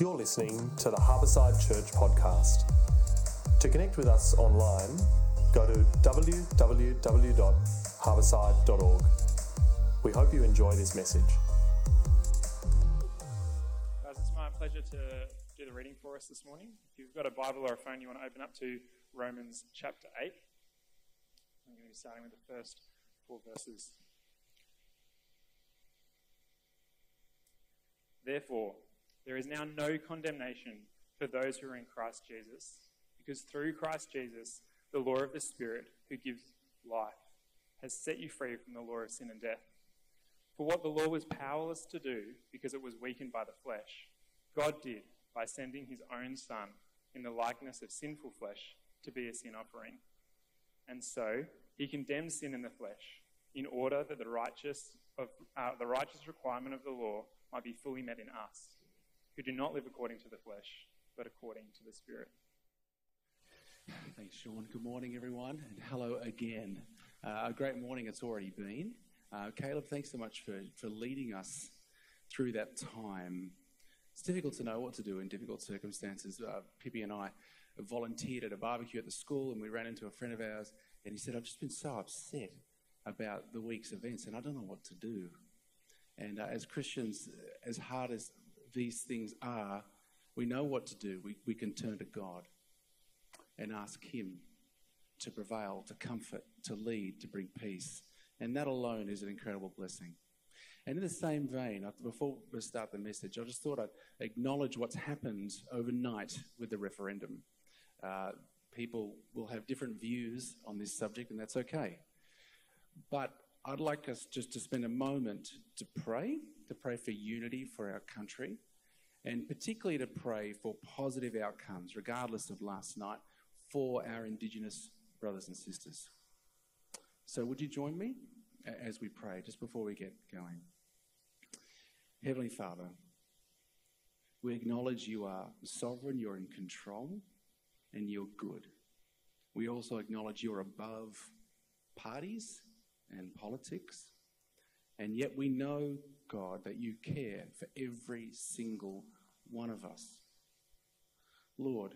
You're listening to the Harbourside Church podcast. To connect with us online, go to www.harbourside.org. We hope you enjoy this message. Guys, it's my pleasure to do the reading for us this morning. If you've got a Bible or a phone, you want to open up to Romans chapter 8. I'm going to be starting with the first four verses. Therefore, there is now no condemnation for those who are in Christ Jesus, because through Christ Jesus, the law of the Spirit, who gives life, has set you free from the law of sin and death. For what the law was powerless to do, because it was weakened by the flesh, God did by sending his own Son in the likeness of sinful flesh to be a sin offering. And so he condemned sin in the flesh, in order that the righteous, of, uh, the righteous requirement of the law might be fully met in us who do not live according to the flesh, but according to the Spirit. Thanks, Sean. Good morning, everyone, and hello again. Uh, a great morning it's already been. Uh, Caleb, thanks so much for, for leading us through that time. It's difficult to know what to do in difficult circumstances. Uh, Pippi and I volunteered at a barbecue at the school, and we ran into a friend of ours, and he said, I've just been so upset about the week's events, and I don't know what to do. And uh, as Christians, as hard as these things are, we know what to do. We, we can turn to God and ask Him to prevail, to comfort, to lead, to bring peace. And that alone is an incredible blessing. And in the same vein, before we start the message, I just thought I'd acknowledge what's happened overnight with the referendum. Uh, people will have different views on this subject, and that's okay. But I'd like us just to spend a moment to pray, to pray for unity for our country, and particularly to pray for positive outcomes, regardless of last night, for our Indigenous brothers and sisters. So, would you join me as we pray just before we get going? Heavenly Father, we acknowledge you are sovereign, you're in control, and you're good. We also acknowledge you're above parties and politics. And yet we know, God, that you care for every single one of us. Lord,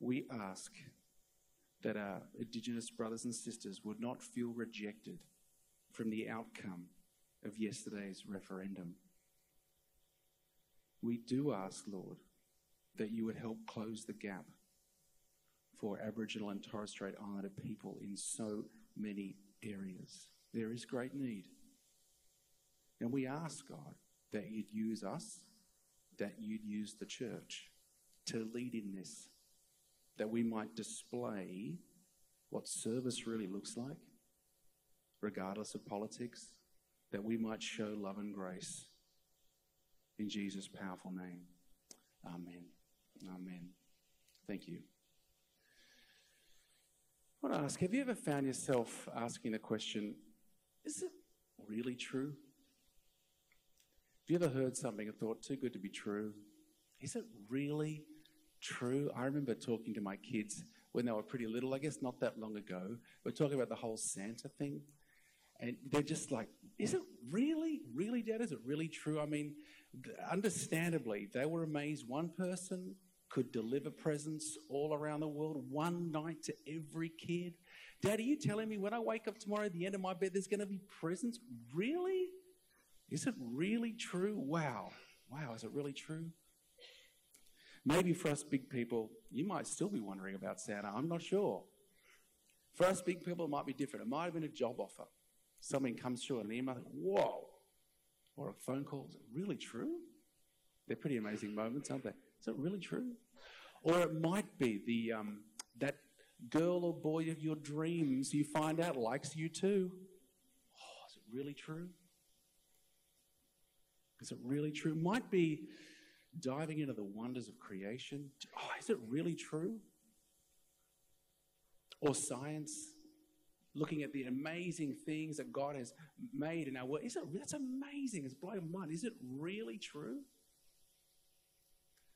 we ask that our Indigenous brothers and sisters would not feel rejected from the outcome of yesterday's referendum. We do ask, Lord, that you would help close the gap for Aboriginal and Torres Strait Islander people in so many areas. There is great need. And we ask, God, that you'd use us, that you'd use the church to lead in this, that we might display what service really looks like, regardless of politics, that we might show love and grace. In Jesus' powerful name. Amen. Amen. Thank you. I want to ask have you ever found yourself asking the question, is it really true? Have you ever heard something and thought, too good to be true? Is it really true? I remember talking to my kids when they were pretty little, I guess not that long ago. We're talking about the whole Santa thing. And they're just like, is it really, really, Dad? Is it really true? I mean, understandably, they were amazed. One person could deliver presents all around the world, one night to every kid. Dad, are you telling me when I wake up tomorrow at the end of my bed, there's going to be presents? Really? Is it really true? Wow. Wow, is it really true? Maybe for us big people, you might still be wondering about Santa. I'm not sure. For us big people, it might be different. It might have been a job offer. Something comes through an email, whoa. Or a phone call. Is it really true? They're pretty amazing moments, aren't they? Is it really true? Or it might be the um, that girl or boy of your dreams you find out likes you too. Oh, is it really true? Is it really true? Might be diving into the wonders of creation. Oh, is it really true? Or science, looking at the amazing things that God has made in our world. Is it that's amazing? It's blowing my mind. Is it really true?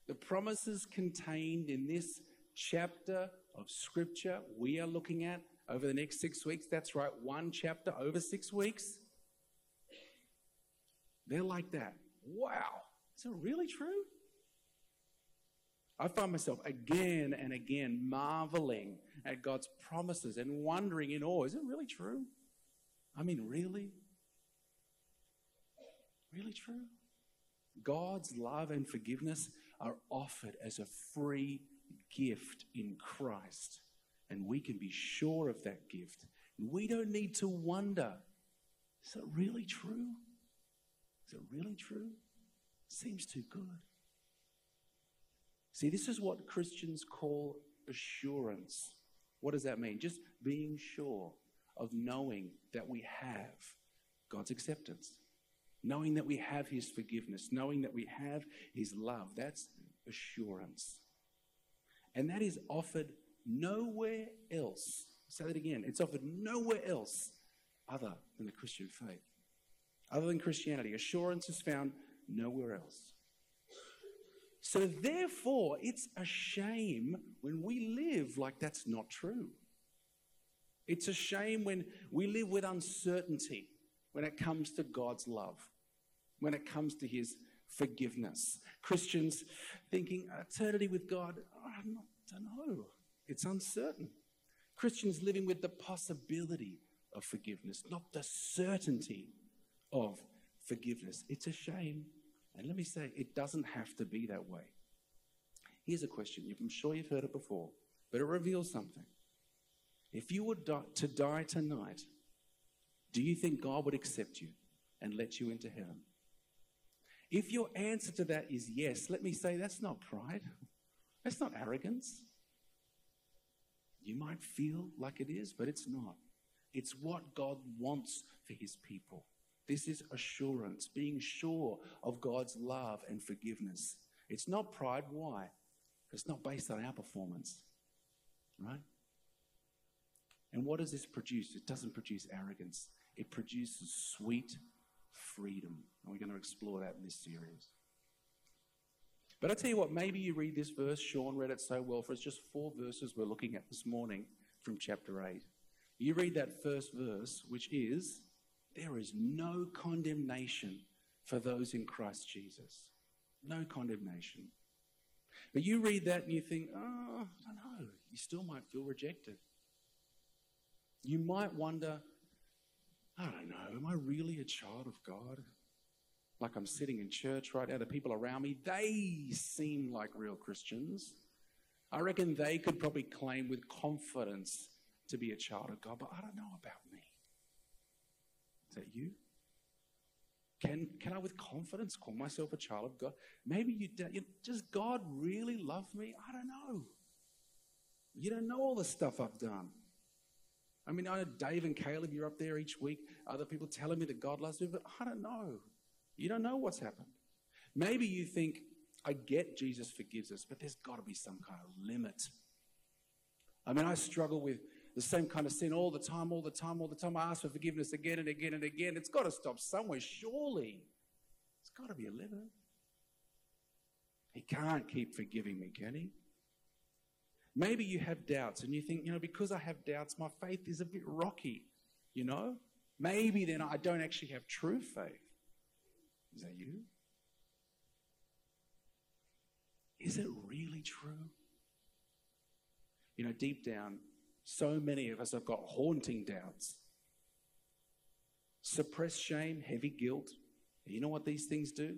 The promises contained in this chapter of Scripture we are looking at over the next six weeks. That's right, one chapter over six weeks. They're like that. Wow. Is it really true? I find myself again and again marveling at God's promises and wondering in awe is it really true? I mean, really? Really true? God's love and forgiveness are offered as a free gift in Christ. And we can be sure of that gift. We don't need to wonder is it really true? Is it really true? Seems too good. See, this is what Christians call assurance. What does that mean? Just being sure of knowing that we have God's acceptance, knowing that we have His forgiveness, knowing that we have His love. That's assurance. And that is offered nowhere else. Say that again. It's offered nowhere else other than the Christian faith. Other than Christianity. Assurance is found nowhere else. So, therefore, it's a shame when we live like that's not true. It's a shame when we live with uncertainty when it comes to God's love, when it comes to His forgiveness. Christians thinking eternity with God, oh, I don't know. It's uncertain. Christians living with the possibility of forgiveness, not the certainty of forgiveness. It's a shame. And let me say, it doesn't have to be that way. Here's a question. I'm sure you've heard it before, but it reveals something. If you were to die tonight, do you think God would accept you and let you into heaven? If your answer to that is yes, let me say that's not pride, that's not arrogance. You might feel like it is, but it's not. It's what God wants for his people. This is assurance, being sure of God's love and forgiveness. It's not pride. Why? It's not based on our performance, right? And what does this produce? It doesn't produce arrogance, it produces sweet freedom. And we're going to explore that in this series. But I tell you what, maybe you read this verse. Sean read it so well for us. Just four verses we're looking at this morning from chapter 8. You read that first verse, which is there is no condemnation for those in Christ Jesus. No condemnation. But you read that and you think, oh, I don't know. You still might feel rejected. You might wonder, I don't know, am I really a child of God? Like I'm sitting in church right now, the people around me, they seem like real Christians. I reckon they could probably claim with confidence to be a child of God, but I don't know about me. Is that you? Can, can I with confidence call myself a child of God? Maybe you, you does God really love me? I don't know. You don't know all the stuff I've done. I mean, I know Dave and Caleb, you're up there each week. Other people telling me that God loves me, but I don't know. You don't know what's happened. Maybe you think, I get Jesus forgives us, but there's got to be some kind of limit. I mean, I struggle with the same kind of sin all the time, all the time, all the time. I ask for forgiveness again and again and again. It's got to stop somewhere, surely. It's got to be a limit. He can't keep forgiving me, can he? Maybe you have doubts and you think, you know, because I have doubts, my faith is a bit rocky, you know? Maybe then I don't actually have true faith. Is that you? Is it really true? You know, deep down, so many of us have got haunting doubts. Suppressed shame, heavy guilt. You know what these things do?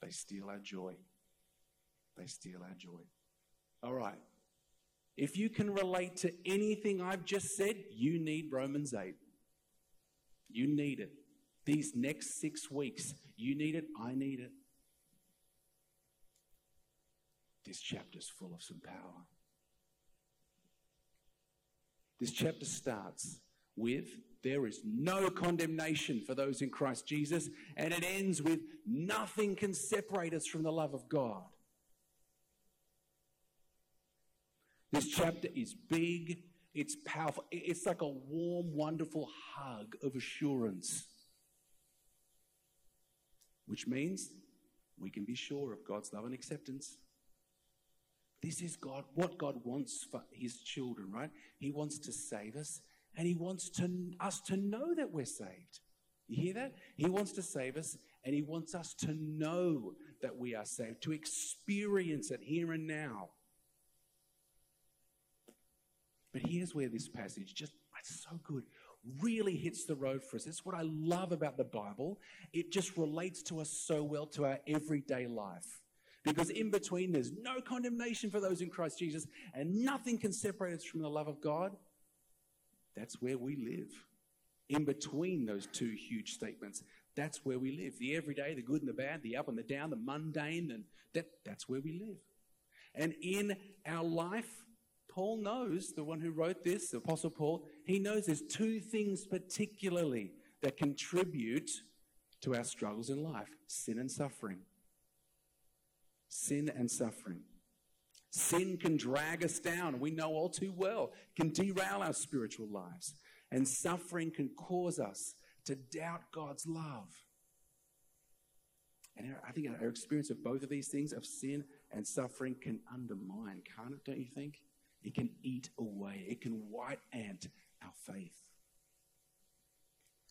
They steal our joy. They steal our joy. All right. If you can relate to anything I've just said, you need Romans 8. You need it. These next six weeks, you need it. I need it. This chapter's full of some power. This chapter starts with there is no condemnation for those in Christ Jesus, and it ends with nothing can separate us from the love of God. This chapter is big, it's powerful, it's like a warm, wonderful hug of assurance, which means we can be sure of God's love and acceptance. This is God, what God wants for his children, right? He wants to save us and he wants to, us to know that we're saved. You hear that? He wants to save us and he wants us to know that we are saved, to experience it here and now. But here's where this passage just, it's so good, really hits the road for us. It's what I love about the Bible. It just relates to us so well to our everyday life. Because in between, there's no condemnation for those in Christ Jesus, and nothing can separate us from the love of God. That's where we live. In between those two huge statements, that's where we live. The everyday, the good and the bad, the up and the down, the mundane, and that, that's where we live. And in our life, Paul knows, the one who wrote this, the Apostle Paul, he knows there's two things particularly that contribute to our struggles in life sin and suffering. Sin and suffering. Sin can drag us down, we know all too well, can derail our spiritual lives. And suffering can cause us to doubt God's love. And I think our experience of both of these things, of sin and suffering, can undermine, can't it, don't you think? It can eat away, it can white ant our faith.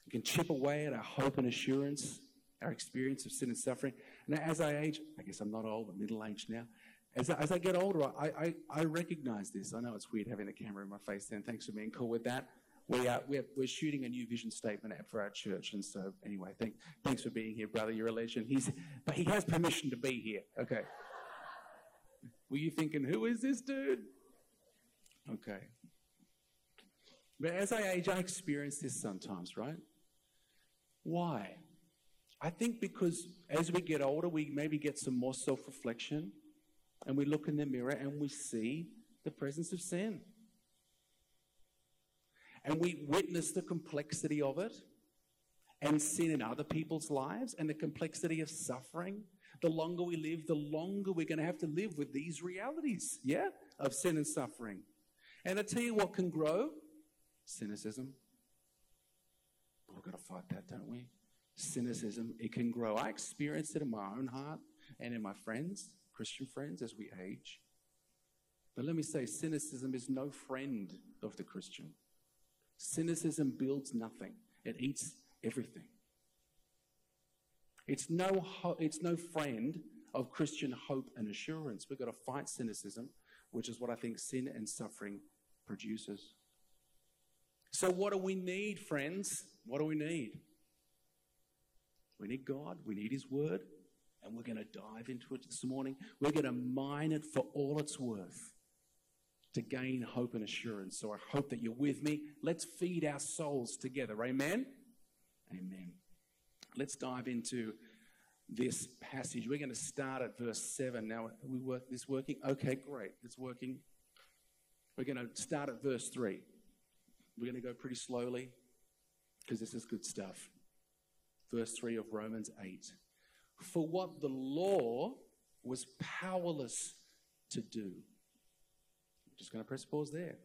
It can chip away at our hope and assurance, our experience of sin and suffering. And as I age, I guess I'm not old, but middle aged now. As I, as I get older, I, I, I, recognize this. I know it's weird having the camera in my face then. Thanks for being cool with that. We are, we're, we're shooting a new vision statement for our church. And so, anyway, thank, thanks for being here, brother. You're a legend. He's, but he has permission to be here. Okay. Were you thinking, who is this dude? Okay. But as I age, I experience this sometimes, right? Why? I think because as we get older, we maybe get some more self reflection and we look in the mirror and we see the presence of sin. And we witness the complexity of it and sin in other people's lives and the complexity of suffering. The longer we live, the longer we're going to have to live with these realities, yeah, of sin and suffering. And I tell you what can grow cynicism. We've got to fight that, don't we? Cynicism, it can grow. I experienced it in my own heart and in my friends, Christian friends, as we age. But let me say, cynicism is no friend of the Christian. Cynicism builds nothing, it eats everything. It's no, ho- it's no friend of Christian hope and assurance. We've got to fight cynicism, which is what I think sin and suffering produces. So, what do we need, friends? What do we need? We need God, we need His Word, and we're going to dive into it this morning. We're going to mine it for all it's worth to gain hope and assurance. So, I hope that you're with me. Let's feed our souls together. Amen? Amen. Let's dive into this passage. We're going to start at verse 7. Now, we work this working? Okay, great. It's working. We're going to start at verse 3. We're going to go pretty slowly because this is good stuff. Verse 3 of Romans 8. For what the law was powerless to do. I'm just going to press pause there.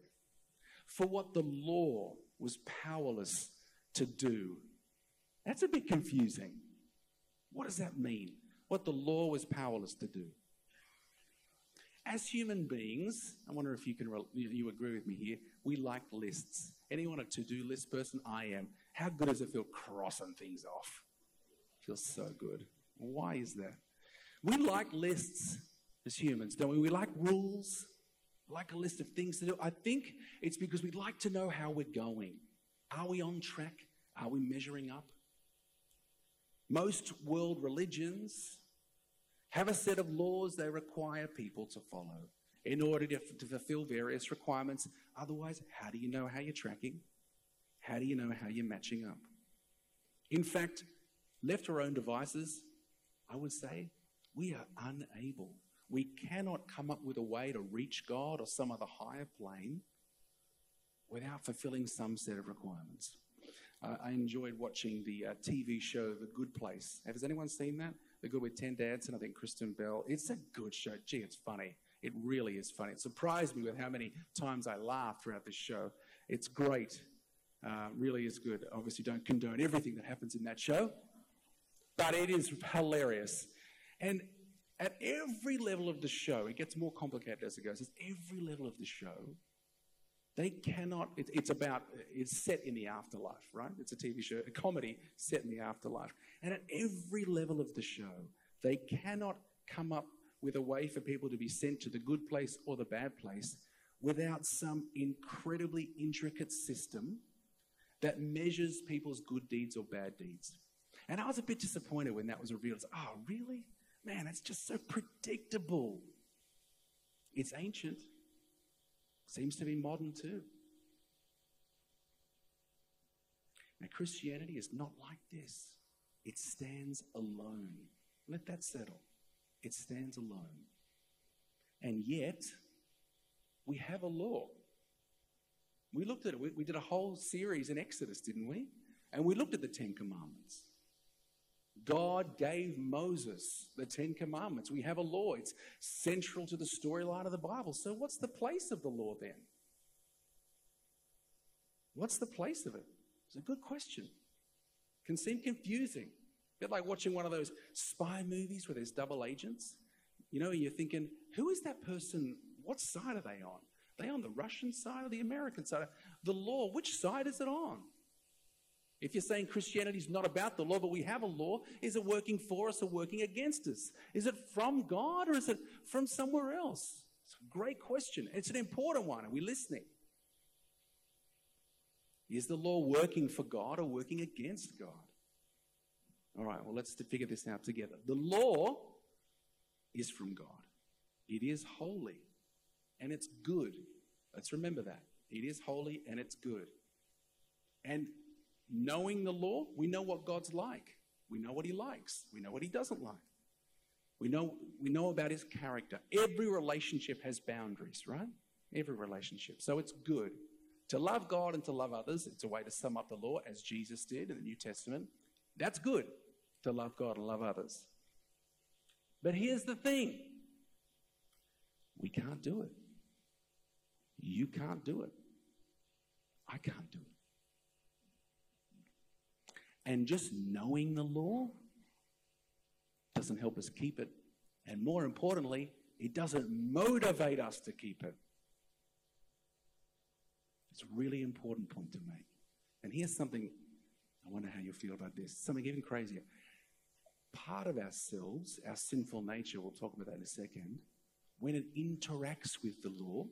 For what the law was powerless to do. That's a bit confusing. What does that mean? What the law was powerless to do. As human beings, I wonder if you can you agree with me here. We like lists. Anyone a to-do list person? I am. How good does it feel crossing things off? Feels so good. Why is that? We like lists as humans, don't we? We like rules, like a list of things to do. I think it's because we'd like to know how we're going. Are we on track? Are we measuring up? Most world religions have a set of laws they require people to follow in order to, to, fulfill various requirements. Otherwise, how do you know how you're tracking? How do you know how you're matching up? In fact, left to our own devices, I would say we are unable. We cannot come up with a way to reach God or some other higher plane without fulfilling some set of requirements. Uh, I enjoyed watching the uh, TV show The Good Place. Has anyone seen that? The Good with Ted Danson, I think Kristen Bell. It's a good show. Gee, it's funny. It really is funny. It surprised me with how many times I laughed throughout this show. It's great. Uh, really is good. Obviously, don't condone everything that happens in that show, but it is hilarious. And at every level of the show, it gets more complicated as it goes. At every level of the show, they cannot, it, it's about, it's set in the afterlife, right? It's a TV show, a comedy set in the afterlife. And at every level of the show, They cannot come up with a way for people to be sent to the good place or the bad place without some incredibly intricate system that measures people's good deeds or bad deeds. And I was a bit disappointed when that was revealed. It's, oh, really? Man, it's just so predictable. It's ancient, seems to be modern too. Now, Christianity is not like this, it stands alone. Let that settle. It stands alone. And yet, we have a law. We looked at it. We, we, did a whole series in Exodus, didn't we? And we looked at the Ten Commandments. God gave Moses the Ten Commandments. We have a law, it's central to the storyline of the Bible. So, what's the place of the law then? What's the place of it? It's a good question. Can seem confusing. A bit like watching one of those spy movies where there's double agents. You know, and you're thinking, who is that person? What side are they on? Are they on the Russian side or the American side? The law, which side is it on? If you're saying Christianity is not about the law, but we have a law, is it working for us or working against us? Is it from God or is it from somewhere else? It's a great question. It's an important one. Are we listening? Is the law working for God or working against God? All right, well, let's figure this out together. The law is from God, it is holy and it's good. Let's remember that. It is holy and it's good. And knowing the law, we know what God's like. We know what he likes. We know what he doesn't like. We know, we know about his character. Every relationship has boundaries, right? Every relationship. So it's good. To love God and to love others, it's a way to sum up the law as Jesus did in the New Testament. That's good to love God and love others. But here's the thing we can't do it. You can't do it. I can't do it. And just knowing the law doesn't help us keep it. And more importantly, it doesn't motivate us to keep it. It's a really important point to make. And here's something I wonder how you feel about this. Something even crazier. Part of ourselves, our sinful nature, we'll talk about that in a second, when it interacts with the law,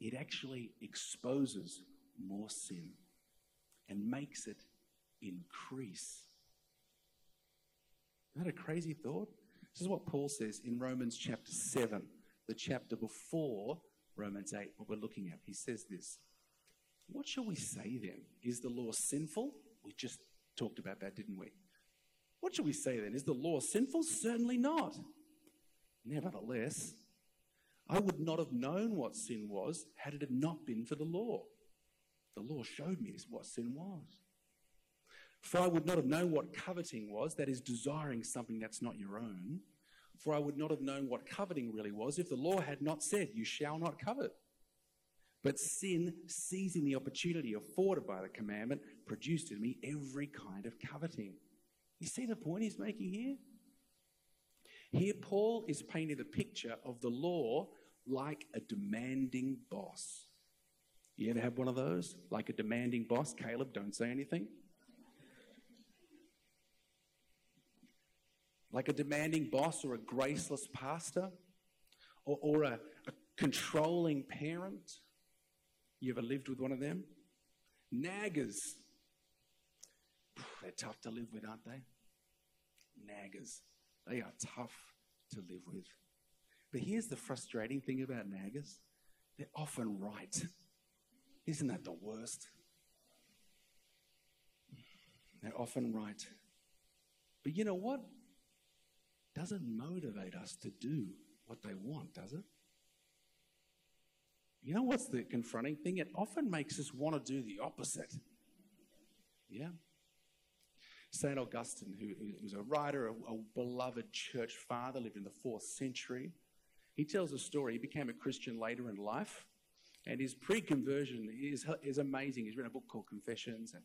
it actually exposes more sin and makes it increase. Isn't that a crazy thought? This is what Paul says in Romans chapter 7, the chapter before Romans 8, what we're looking at. He says this What shall we say then? Is the law sinful? We just talked about that, didn't we? What shall we say then? Is the law sinful? Certainly not. Nevertheless, I would not have known what sin was had it not been for the law. The law showed me what sin was. For I would not have known what coveting was, that is, desiring something that's not your own. For I would not have known what coveting really was if the law had not said, You shall not covet. But sin, seizing the opportunity afforded by the commandment, produced in me every kind of coveting. You see the point he's making here? Here, Paul is painting a picture of the law like a demanding boss. You ever have one of those? Like a demanding boss? Caleb, don't say anything. Like a demanding boss or a graceless pastor or, or a, a controlling parent. You ever lived with one of them? Naggers. They're tough to live with, aren't they? Naggers. They are tough to live with. But here's the frustrating thing about naggers they're often right. Isn't that the worst? They're often right. But you know what? Doesn't motivate us to do what they want, does it? You know what's the confronting thing? It often makes us want to do the opposite. Yeah? St. Augustine, who was a writer, a, a beloved church father, lived in the fourth century. He tells a story. He became a Christian later in life. And his pre conversion is, is amazing. He's written a book called Confessions, and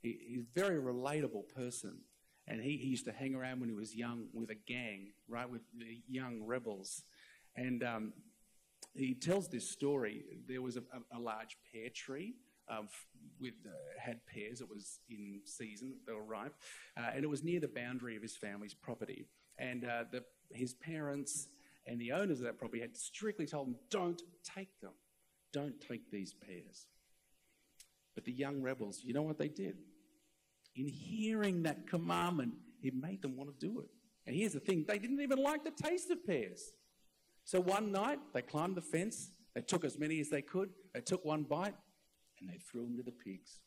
he, he's a very relatable person. And he, he, used to hang around when he was young with a gang, right, with the young rebels. And um, he tells this story. There was a, a, large pear tree um, with uh, had pears. It was in season; they were ripe, uh, and it was near the boundary of his family's property. And uh, the, his parents and the owners of that property had strictly told him, "Don't take them. Don't take these pears." But the young rebels, you know what they did? In hearing that commandment, it made them want to do it. And here's the thing they didn't even like the taste of pears. So one night, they climbed the fence, they took as many as they could, they took one bite, and they threw them to the pigs.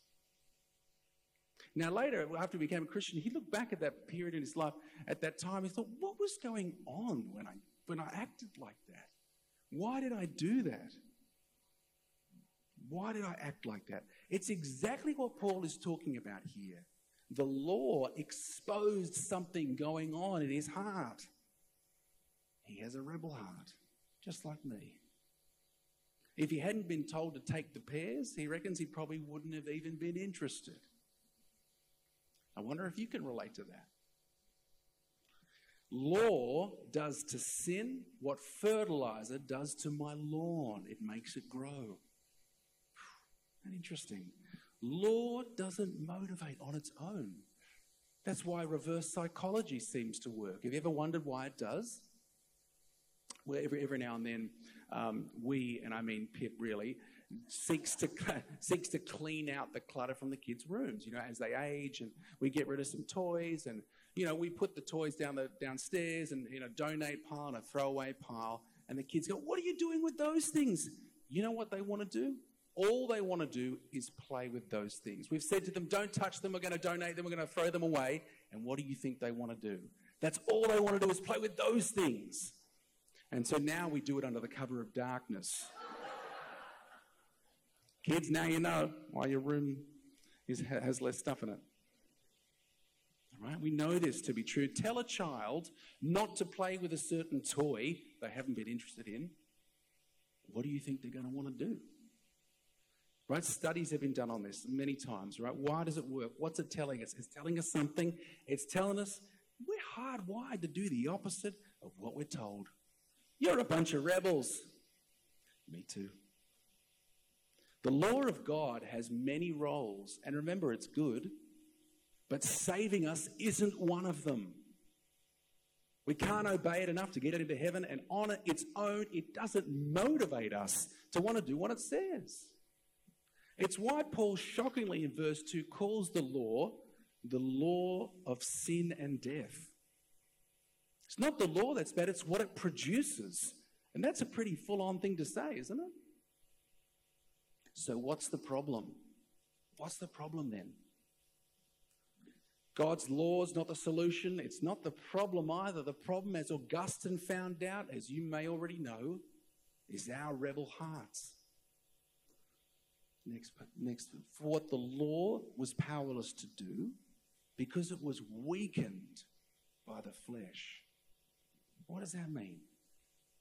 Now, later, after he became a Christian, he looked back at that period in his life. At that time, he thought, what was going on when I, when I acted like that? Why did I do that? Why did I act like that? It's exactly what Paul is talking about here. The law exposed something going on in his heart. He has a rebel heart, just like me. If he hadn't been told to take the pears, he reckons he probably wouldn't have even been interested. I wonder if you can relate to that. Law does to sin what fertilizer does to my lawn, it makes it grow. Isn't interesting? Law doesn't motivate on its own. That's why reverse psychology seems to work. Have you ever wondered why it does? Well, every, every now and then, um, we, and I mean Pip really, seeks to, seeks to clean out the clutter from the kids' rooms, you know, as they age, and we get rid of some toys, and, you know, we put the toys down the, downstairs and, you know, donate pile and a throwaway pile, and the kids go, what are you doing with those things? You know what they want to do? All they want to do is play with those things. We've said to them, don't touch them, we're going to donate them, we're going to throw them away. And what do you think they want to do? That's all they want to do is play with those things. And so now we do it under the cover of darkness. Kids, now you know why your room is, has less stuff in it. All right? We know this to be true. Tell a child not to play with a certain toy they haven't been interested in. What do you think they're going to want to do? Right? Studies have been done on this many times, right? Why does it work? What's it telling us? It's telling us something. It's telling us we're hardwired to do the opposite of what we're told. You're a bunch of rebels. Me too. The law of God has many roles, and remember, it's good, but saving us isn't one of them. We can't obey it enough to get it into heaven, and on its own, it doesn't motivate us to want to do what it says. It's why Paul shockingly in verse 2 calls the law the law of sin and death. It's not the law that's bad, it's what it produces. And that's a pretty full on thing to say, isn't it? So, what's the problem? What's the problem then? God's law is not the solution. It's not the problem either. The problem, as Augustine found out, as you may already know, is our rebel hearts. Next, next, for what the law was powerless to do, because it was weakened by the flesh. What does that mean?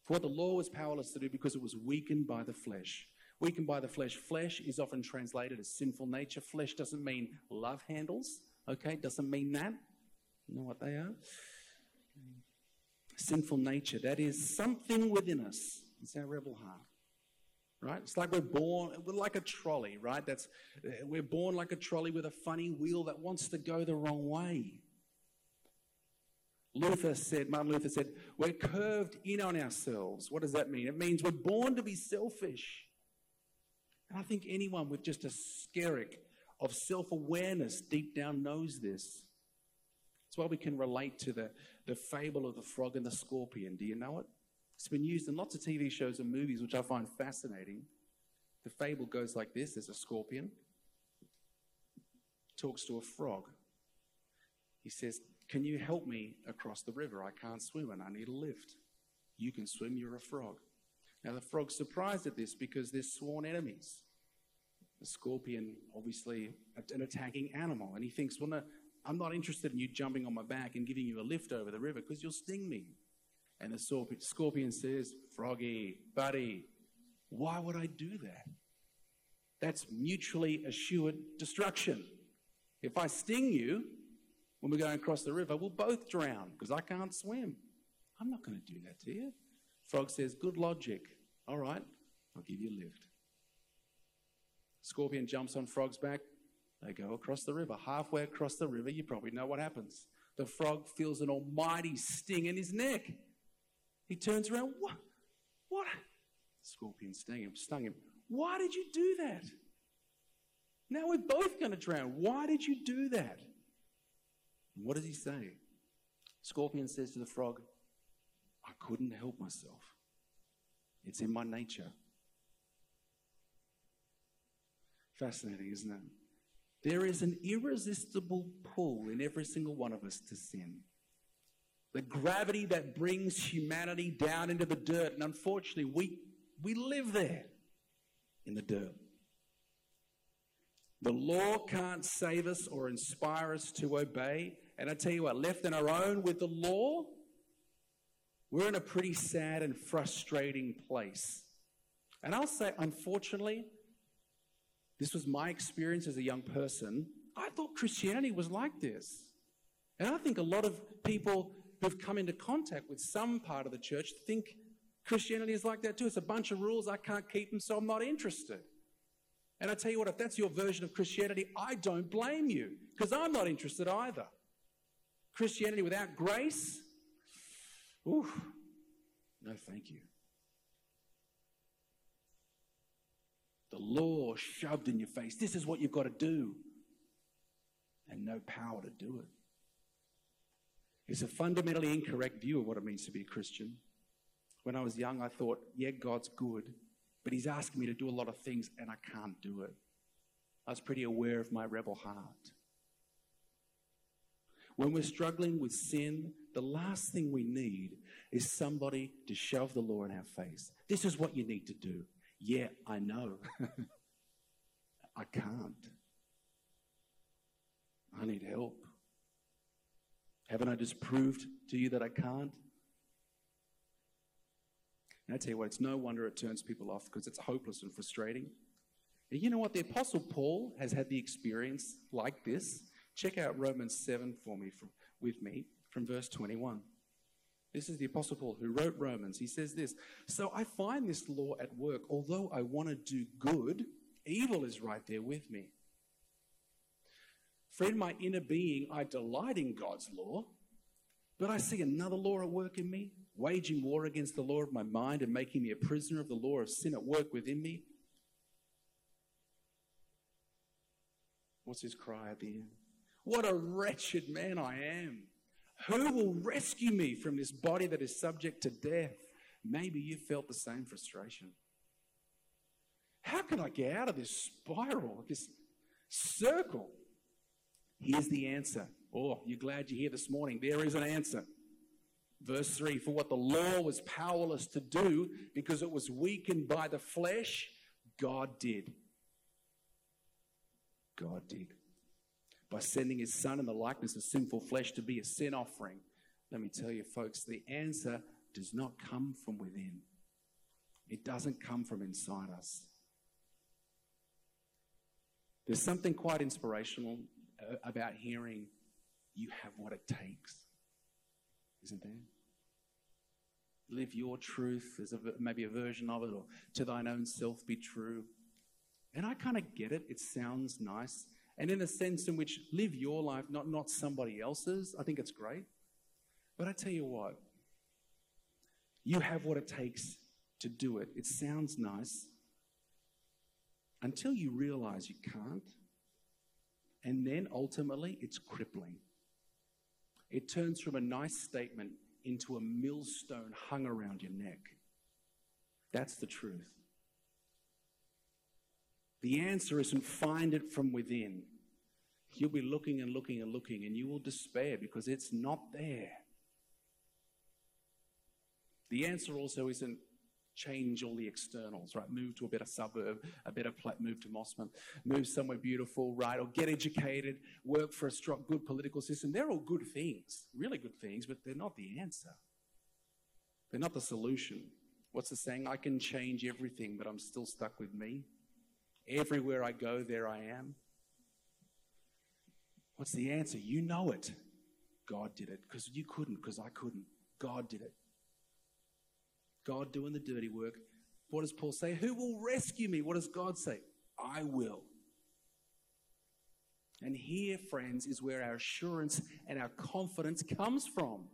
For what the law was powerless to do, because it was weakened by the flesh. Weakened by the flesh. Flesh is often translated as sinful nature. Flesh doesn't mean love handles, okay? Doesn't mean that. You know what they are? Sinful nature. That is something within us. It's our rebel heart right? It's like we're born, we're like a trolley, right? That's we're born like a trolley with a funny wheel that wants to go the wrong way. Luther said, Martin Luther said, we're curved in on ourselves. What does that mean? It means we're born to be selfish. And I think anyone with just a skerrick of self awareness deep down knows this. That's why we can relate to the, the fable of the frog and the scorpion. Do you know it? It's been used in lots of TV shows and movies, which I find fascinating. The fable goes like this there's a scorpion, talks to a frog. He says, Can you help me across the river? I can't swim and I need a lift. You can swim, you're a frog. Now, the frog's surprised at this because they're sworn enemies. The scorpion, obviously, an attacking animal. And he thinks, Well, no, I'm not interested in you jumping on my back and giving you a lift over the river because you'll sting me. And the scorpion says, Froggy, buddy, why would I do that? That's mutually assured destruction. If I sting you when we're going across the river, we'll both drown because I can't swim. I'm not going to do that to you. Frog says, Good logic. All right, I'll give you a lift. Scorpion jumps on frog's back. They go across the river. Halfway across the river, you probably know what happens. The frog feels an almighty sting in his neck. He turns around. What? What? Scorpion stung him. Stung him. Why did you do that? Now we're both going to drown. Why did you do that? And what does he say? Scorpion says to the frog, I couldn't help myself. It's in my nature. Fascinating, isn't it? There is an irresistible pull in every single one of us to sin. The gravity that brings humanity down into the dirt. And unfortunately, we, we live there in the dirt. The law can't save us or inspire us to obey. And I tell you what, left on our own with the law, we're in a pretty sad and frustrating place. And I'll say, unfortunately, this was my experience as a young person. I thought Christianity was like this. And I think a lot of people who've come into contact with some part of the church think Christianity is like that too. It's a bunch of rules, I can't keep them, so I'm not interested. And I tell you what, if that's your version of Christianity, I don't blame you because I'm not interested either. Christianity without grace, ooh, no thank you. The law shoved in your face. This is what you've got to do. And no power to do it. It's a fundamentally incorrect view of what it means to be a Christian. When I was young, I thought, yeah, God's good, but He's asking me to do a lot of things and I can't do it. I was pretty aware of my rebel heart. When we're struggling with sin, the last thing we need is somebody to shove the law in our face. This is what you need to do. Yeah, I know. I can't. I need help. Haven't I just proved to you that I can't? And I tell you what, it's no wonder it turns people off because it's hopeless and frustrating. And you know what? The Apostle Paul has had the experience like this. Check out Romans 7 for me, from, with me, from verse 21. This is the Apostle Paul who wrote Romans. He says this So I find this law at work. Although I want to do good, evil is right there with me. For in my inner being, I delight in God's law, but I see another law at work in me, waging war against the law of my mind and making me a prisoner of the law of sin at work within me. What's his cry at the end? What a wretched man I am. Who will rescue me from this body that is subject to death? Maybe you felt the same frustration. How can I get out of this spiral, this circle? Here's the answer. Oh, you're glad you're here this morning. There is an answer. Verse 3 For what the law was powerless to do because it was weakened by the flesh, God did. God did by sending his son in the likeness of sinful flesh to be a sin offering. Let me tell you, folks, the answer does not come from within, it doesn't come from inside us. There's something quite inspirational about hearing you have what it takes, isn't there? Live your truth as a, maybe a version of it, or to thine own self be true. And I kind of get it. It sounds nice and in a sense in which live your life, not, not somebody else's. I think it's great. But I tell you what, you have what it takes to do it. It sounds nice until you realize you can't. And then ultimately, it's crippling. It turns from a nice statement into a millstone hung around your neck. That's the truth. The answer isn't find it from within. You'll be looking and looking and looking, and you will despair because it's not there. The answer also isn't change all the externals, right? Move to a better suburb, a better place, move to Mosman, move somewhere beautiful, right? Or get educated, work for a strong, good political system. They're all good things, really good things, but they're not the answer. They're not the solution. What's the saying? I can change everything, but I'm still stuck with me. Everywhere I go, there I am. What's the answer? You know it. God did it because you couldn't, because I couldn't. God did it. God doing the dirty work. What does Paul say? Who will rescue me? What does God say? I will. And here, friends, is where our assurance and our confidence comes from.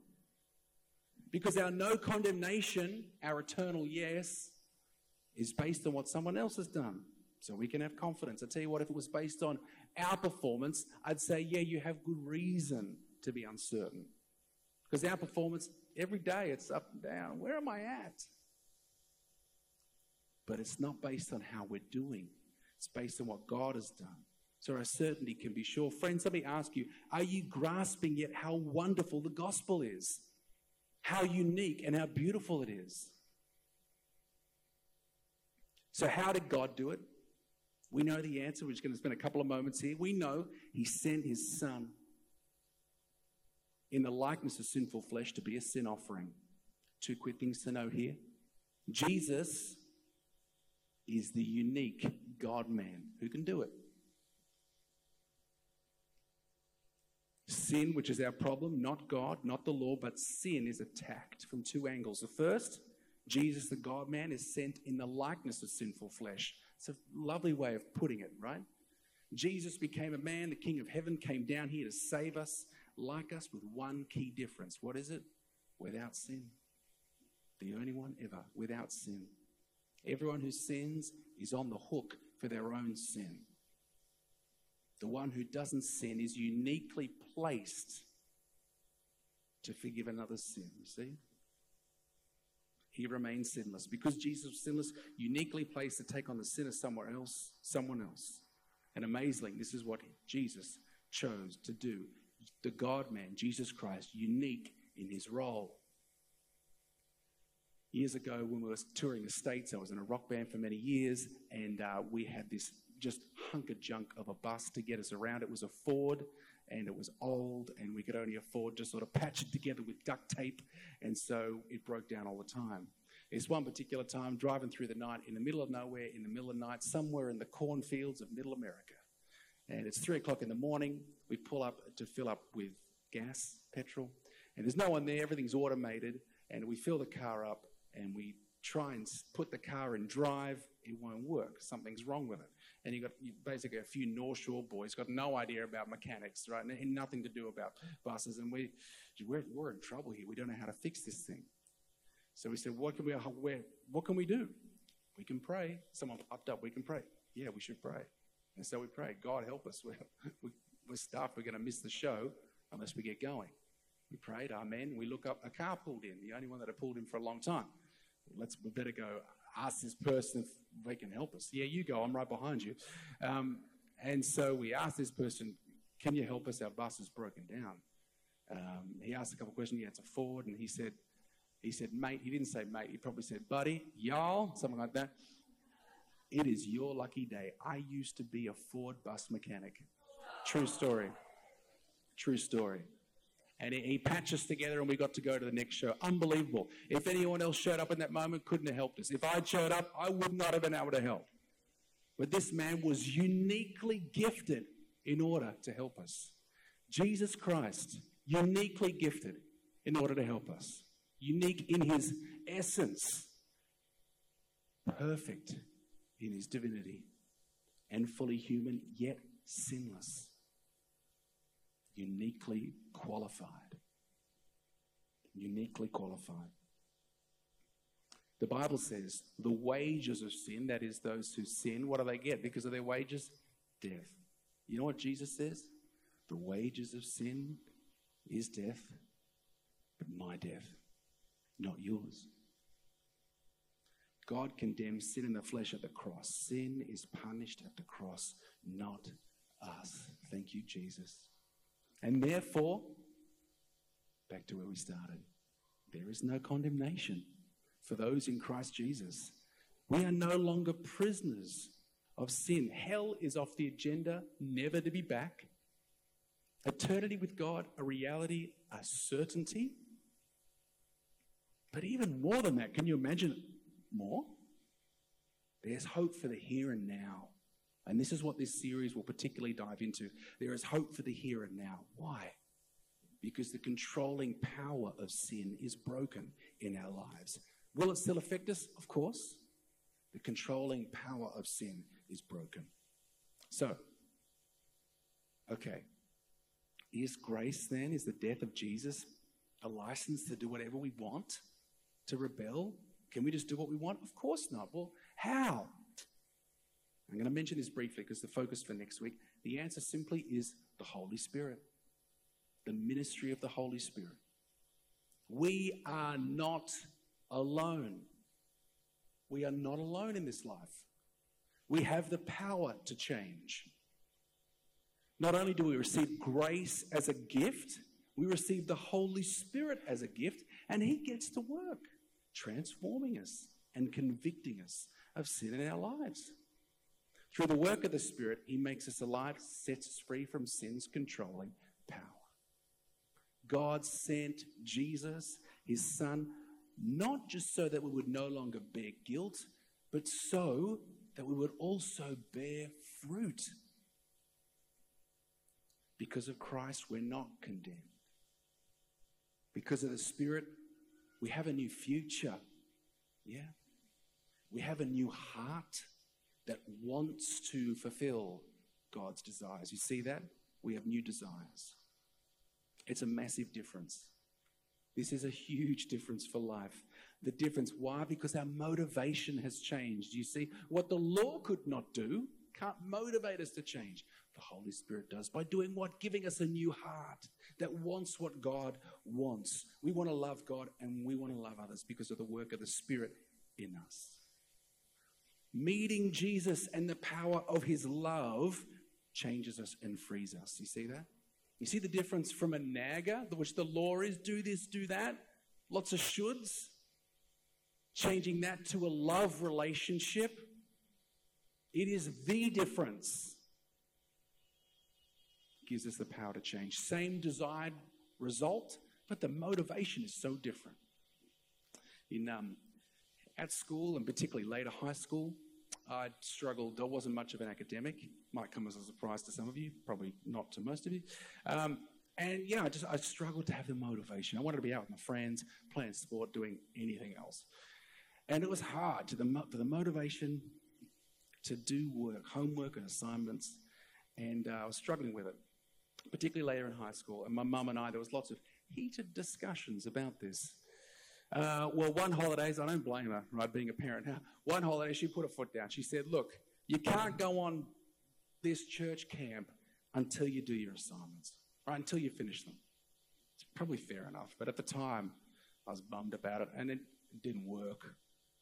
Because our no condemnation, our eternal yes, is based on what someone else has done. So we can have confidence. I tell you what, if it was based on our performance, I'd say, yeah, you have good reason to be uncertain. Because our performance, every day, it's up and down. Where am I at? But it's not based on how we're doing, it's based on what God has done. So our certainty can be sure. Friends, let me ask you are you grasping yet how wonderful the gospel is? How unique and how beautiful it is? So, how did God do it? We know the answer. We're just going to spend a couple of moments here. We know He sent His Son in the likeness of sinful flesh to be a sin offering. Two quick things to note here Jesus is the unique God man who can do it. Sin, which is our problem, not God, not the law, but sin is attacked from two angles. The first, Jesus, the God man, is sent in the likeness of sinful flesh. It's a lovely way of putting it, right? Jesus became a man, the King of heaven came down here to save us, like us, with one key difference. What is it? Without sin. The only one ever without sin. Everyone who sins is on the hook for their own sin. The one who doesn't sin is uniquely placed to forgive another's sin. You see? He remains sinless. Because Jesus was sinless, uniquely placed to take on the sin of somewhere else, someone else. And amazingly, this is what Jesus chose to do. The God man, Jesus Christ, unique in his role. Years ago, when we were touring the States, I was in a rock band for many years, and uh, we had this just hunk of junk of a bus to get us around. It was a Ford, and it was old, and we could only afford to sort of patch it together with duct tape, and so it broke down all the time. It's one particular time driving through the night in the middle of nowhere, in the middle of the night, somewhere in the cornfields of Middle America. And it's three o'clock in the morning. We pull up to fill up with gas, petrol, and there's no one there. Everything's automated, and we fill the car up, and we try and put the car in drive. It won't work. Something's wrong with it and you've got basically a few North Shore boys got no idea about mechanics, right, and nothing to do about buses, and we we're, we're in trouble here. We don't know how to fix this thing. So we said, what can we uh, where, what can we do? We can pray. Someone popped up. We can pray. Yeah, we should pray. And so we prayed. God help us. We're, we're stuffed. We're going to miss the show unless we get going. We prayed. Amen. We look up. A car pulled in. The only one that had pulled in for a long time. Let's we better go ask this person if they can help us. Yeah, you go. I'm right behind you. Um, and so we asked this person, "Can you help us? Our bus is broken down." Um, he asked a couple questions. He had to Ford, and he said, "He said, mate." He didn't say mate. He probably said, "Buddy, y'all," something like that. It is your lucky day. I used to be a Ford bus mechanic. True story. True story. And he, he patched us together and we got to go to the next show. Unbelievable. If anyone else showed up in that moment, couldn't have helped us. If I'd showed up, I would not have been able to help. But this man was uniquely gifted in order to help us. Jesus Christ, uniquely gifted in order to help us. Unique in his essence, perfect in his divinity, and fully human, yet sinless uniquely qualified. Uniquely qualified. The Bible says the wages of sin, that is, those who sin, what do they get because of their wages? Death. You know what Jesus says? The wages of sin is death, but my death, not yours. God condemns sin in the flesh at the cross. Sin is punished at the cross, not us. Thank you, Jesus. And therefore, back to where we started, there is no condemnation for those in Christ Jesus. We are no longer prisoners of sin. Hell is off the agenda, never to be back. Eternity with God, a reality, a certainty. But even more than that, can you imagine more? There's hope for the here and now. And this is what this series will particularly dive into. There is hope for the here and now. Why? Because the controlling power of sin is broken in our lives. Will it still affect us? Of course. The controlling power of sin is broken. So, okay, is grace then, is the death of Jesus a license to do whatever we want? To rebel? Can we just do what we want? Of course not. Well, how? I'm going to mention this briefly because the focus for next week. The answer simply is the Holy Spirit, the ministry of the Holy Spirit. We are not alone. We are not alone in this life. We have the power to change. Not only do we receive grace as a gift, we receive the Holy Spirit as a gift, and He gets to work transforming us and convicting us of sin in our lives. Through the work of the Spirit, He makes us alive, sets us free from sin's controlling power. God sent Jesus, His Son, not just so that we would no longer bear guilt, but so that we would also bear fruit. Because of Christ, we're not condemned. Because of the Spirit, we have a new future. Yeah. We have a new heart that wants to fulfill God's desires. You see that? We have new desires. It's a massive difference. This is a huge difference for life. The difference, why? Because our motivation has changed. You see, what the law could not do can't motivate us to change. The Holy Spirit does by doing what? Giving us a new heart that wants what God wants. We want to love God and we want to love others because of the work of the Spirit in us. Meeting Jesus and the power of his love changes us and frees us. You see that? You see the difference from a nagger, which the law is do this, do that, lots of shoulds, changing that to a love relationship. It is the difference. gives us the power to change. Same desired result, but the motivation is so different. In um, at school and particularly later high school, I struggled. I wasn't much of an academic. Might come as a surprise to some of you, probably not to most of you. Um, and yeah, I just I struggled to have the motivation. I wanted to be out with my friends, playing sport, doing anything else. And it was hard to the for the motivation to do work, homework, and assignments. And uh, I was struggling with it, particularly later in high school. And my mum and I, there was lots of heated discussions about this. Uh, well, one holidays, I don't blame her, right, being a parent now. One holiday, she put her foot down. She said, Look, you can't go on this church camp until you do your assignments, right, until you finish them. It's probably fair enough. But at the time, I was bummed about it, and it didn't work.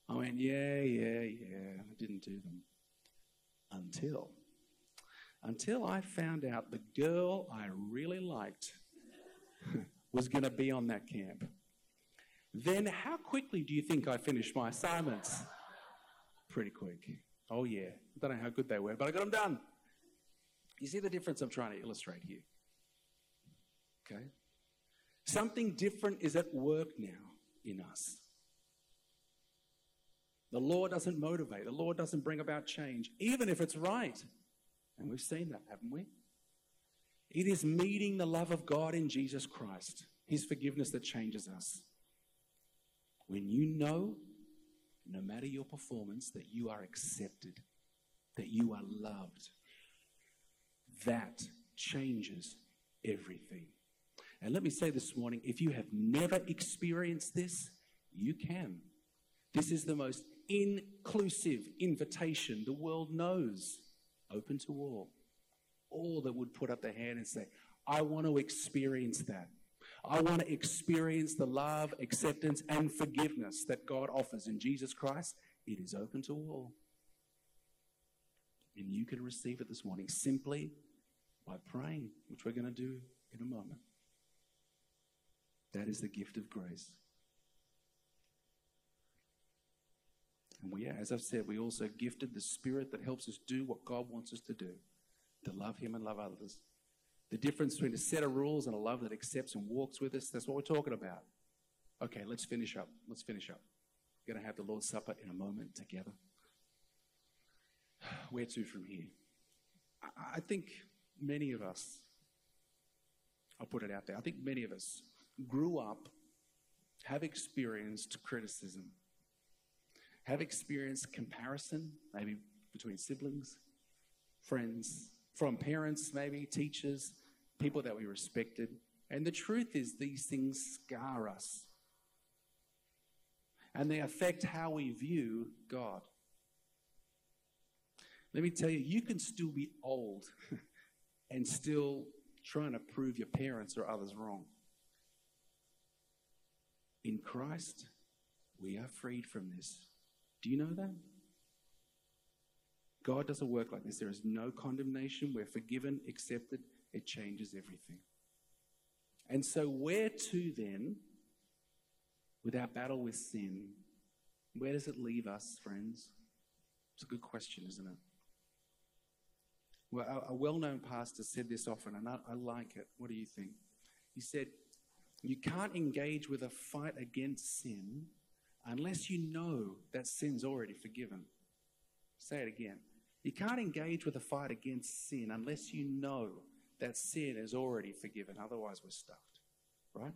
I went, Yeah, yeah, yeah. I didn't do them. Until. Until I found out the girl I really liked was going to be on that camp. Then, how quickly do you think I finished my assignments? Pretty quick. Oh, yeah. I don't know how good they were, but I got them done. You see the difference I'm trying to illustrate here? Okay? Something different is at work now in us. The law doesn't motivate, the law doesn't bring about change, even if it's right. And we've seen that, haven't we? It is meeting the love of God in Jesus Christ, His forgiveness that changes us. When you know, no matter your performance, that you are accepted, that you are loved, that changes everything. And let me say this morning if you have never experienced this, you can. This is the most inclusive invitation the world knows, open to all. All that would put up their hand and say, I want to experience that. I want to experience the love, acceptance, and forgiveness that God offers in Jesus Christ. It is open to all. And you can receive it this morning simply by praying, which we're going to do in a moment. That is the gift of grace. And we, as I've said, we also gifted the Spirit that helps us do what God wants us to do to love Him and love others. The difference between a set of rules and a love that accepts and walks with us, that's what we're talking about. Okay, let's finish up. Let's finish up. We're going to have the Lord's Supper in a moment together. Where to from here? I think many of us, I'll put it out there, I think many of us grew up, have experienced criticism, have experienced comparison, maybe between siblings, friends, from parents, maybe, teachers, people that we respected. And the truth is, these things scar us. And they affect how we view God. Let me tell you, you can still be old and still trying to prove your parents or others wrong. In Christ, we are freed from this. Do you know that? God doesn't work like this. There is no condemnation. We're forgiven, accepted. It changes everything. And so, where to then, with our battle with sin, where does it leave us, friends? It's a good question, isn't it? Well, a, well known pastor said this often, and I, I like it. What do you think? He said, You can't engage with a fight against sin unless you know that sin's already forgiven. Say it again. You can't engage with a fight against sin unless you know that sin is already forgiven. Otherwise, we're stuffed, right?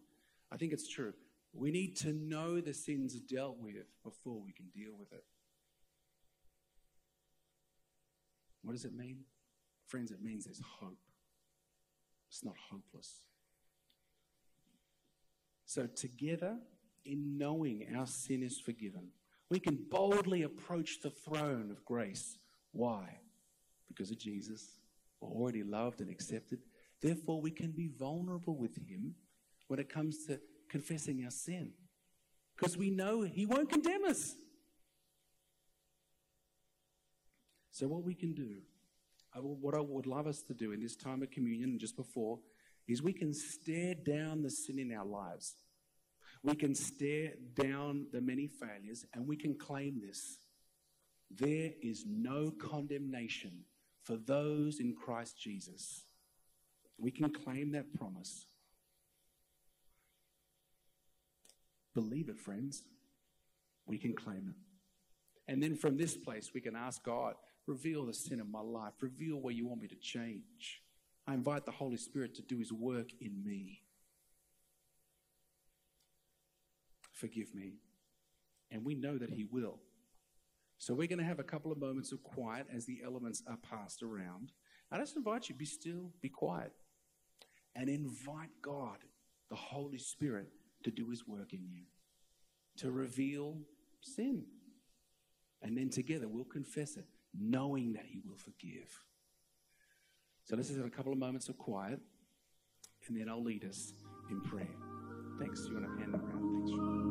I think it's true. We need to know the sin's dealt with before we can deal with it. What does it mean? Friends, it means there's hope. It's not hopeless. So, together, in knowing our sin is forgiven, we can boldly approach the throne of grace why? Because of Jesus. Already loved and accepted. Therefore, we can be vulnerable with Him when it comes to confessing our sin. Because we know He won't condemn us. So, what we can do, what I would love us to do in this time of communion and just before, is we can stare down the sin in our lives. We can stare down the many failures and we can claim this there is no condemnation for those in Christ Jesus. We can claim that promise. Believe it, friends. We can claim it. And then from this place, we can ask God, reveal the sin of my life, reveal where you want me to change. I invite the Holy Spirit to do his work in me. Forgive me. And we know that he will. So we're going to have a couple of moments of quiet as the elements are passed around. I just invite you, be still, be quiet, and invite God, the Holy Spirit, to do his work in you, to reveal sin. And then together we'll confess it, knowing that he will forgive. So let's just have a couple of moments of quiet, and then I'll lead us in prayer. Thanks. You want to hand around? Thanks.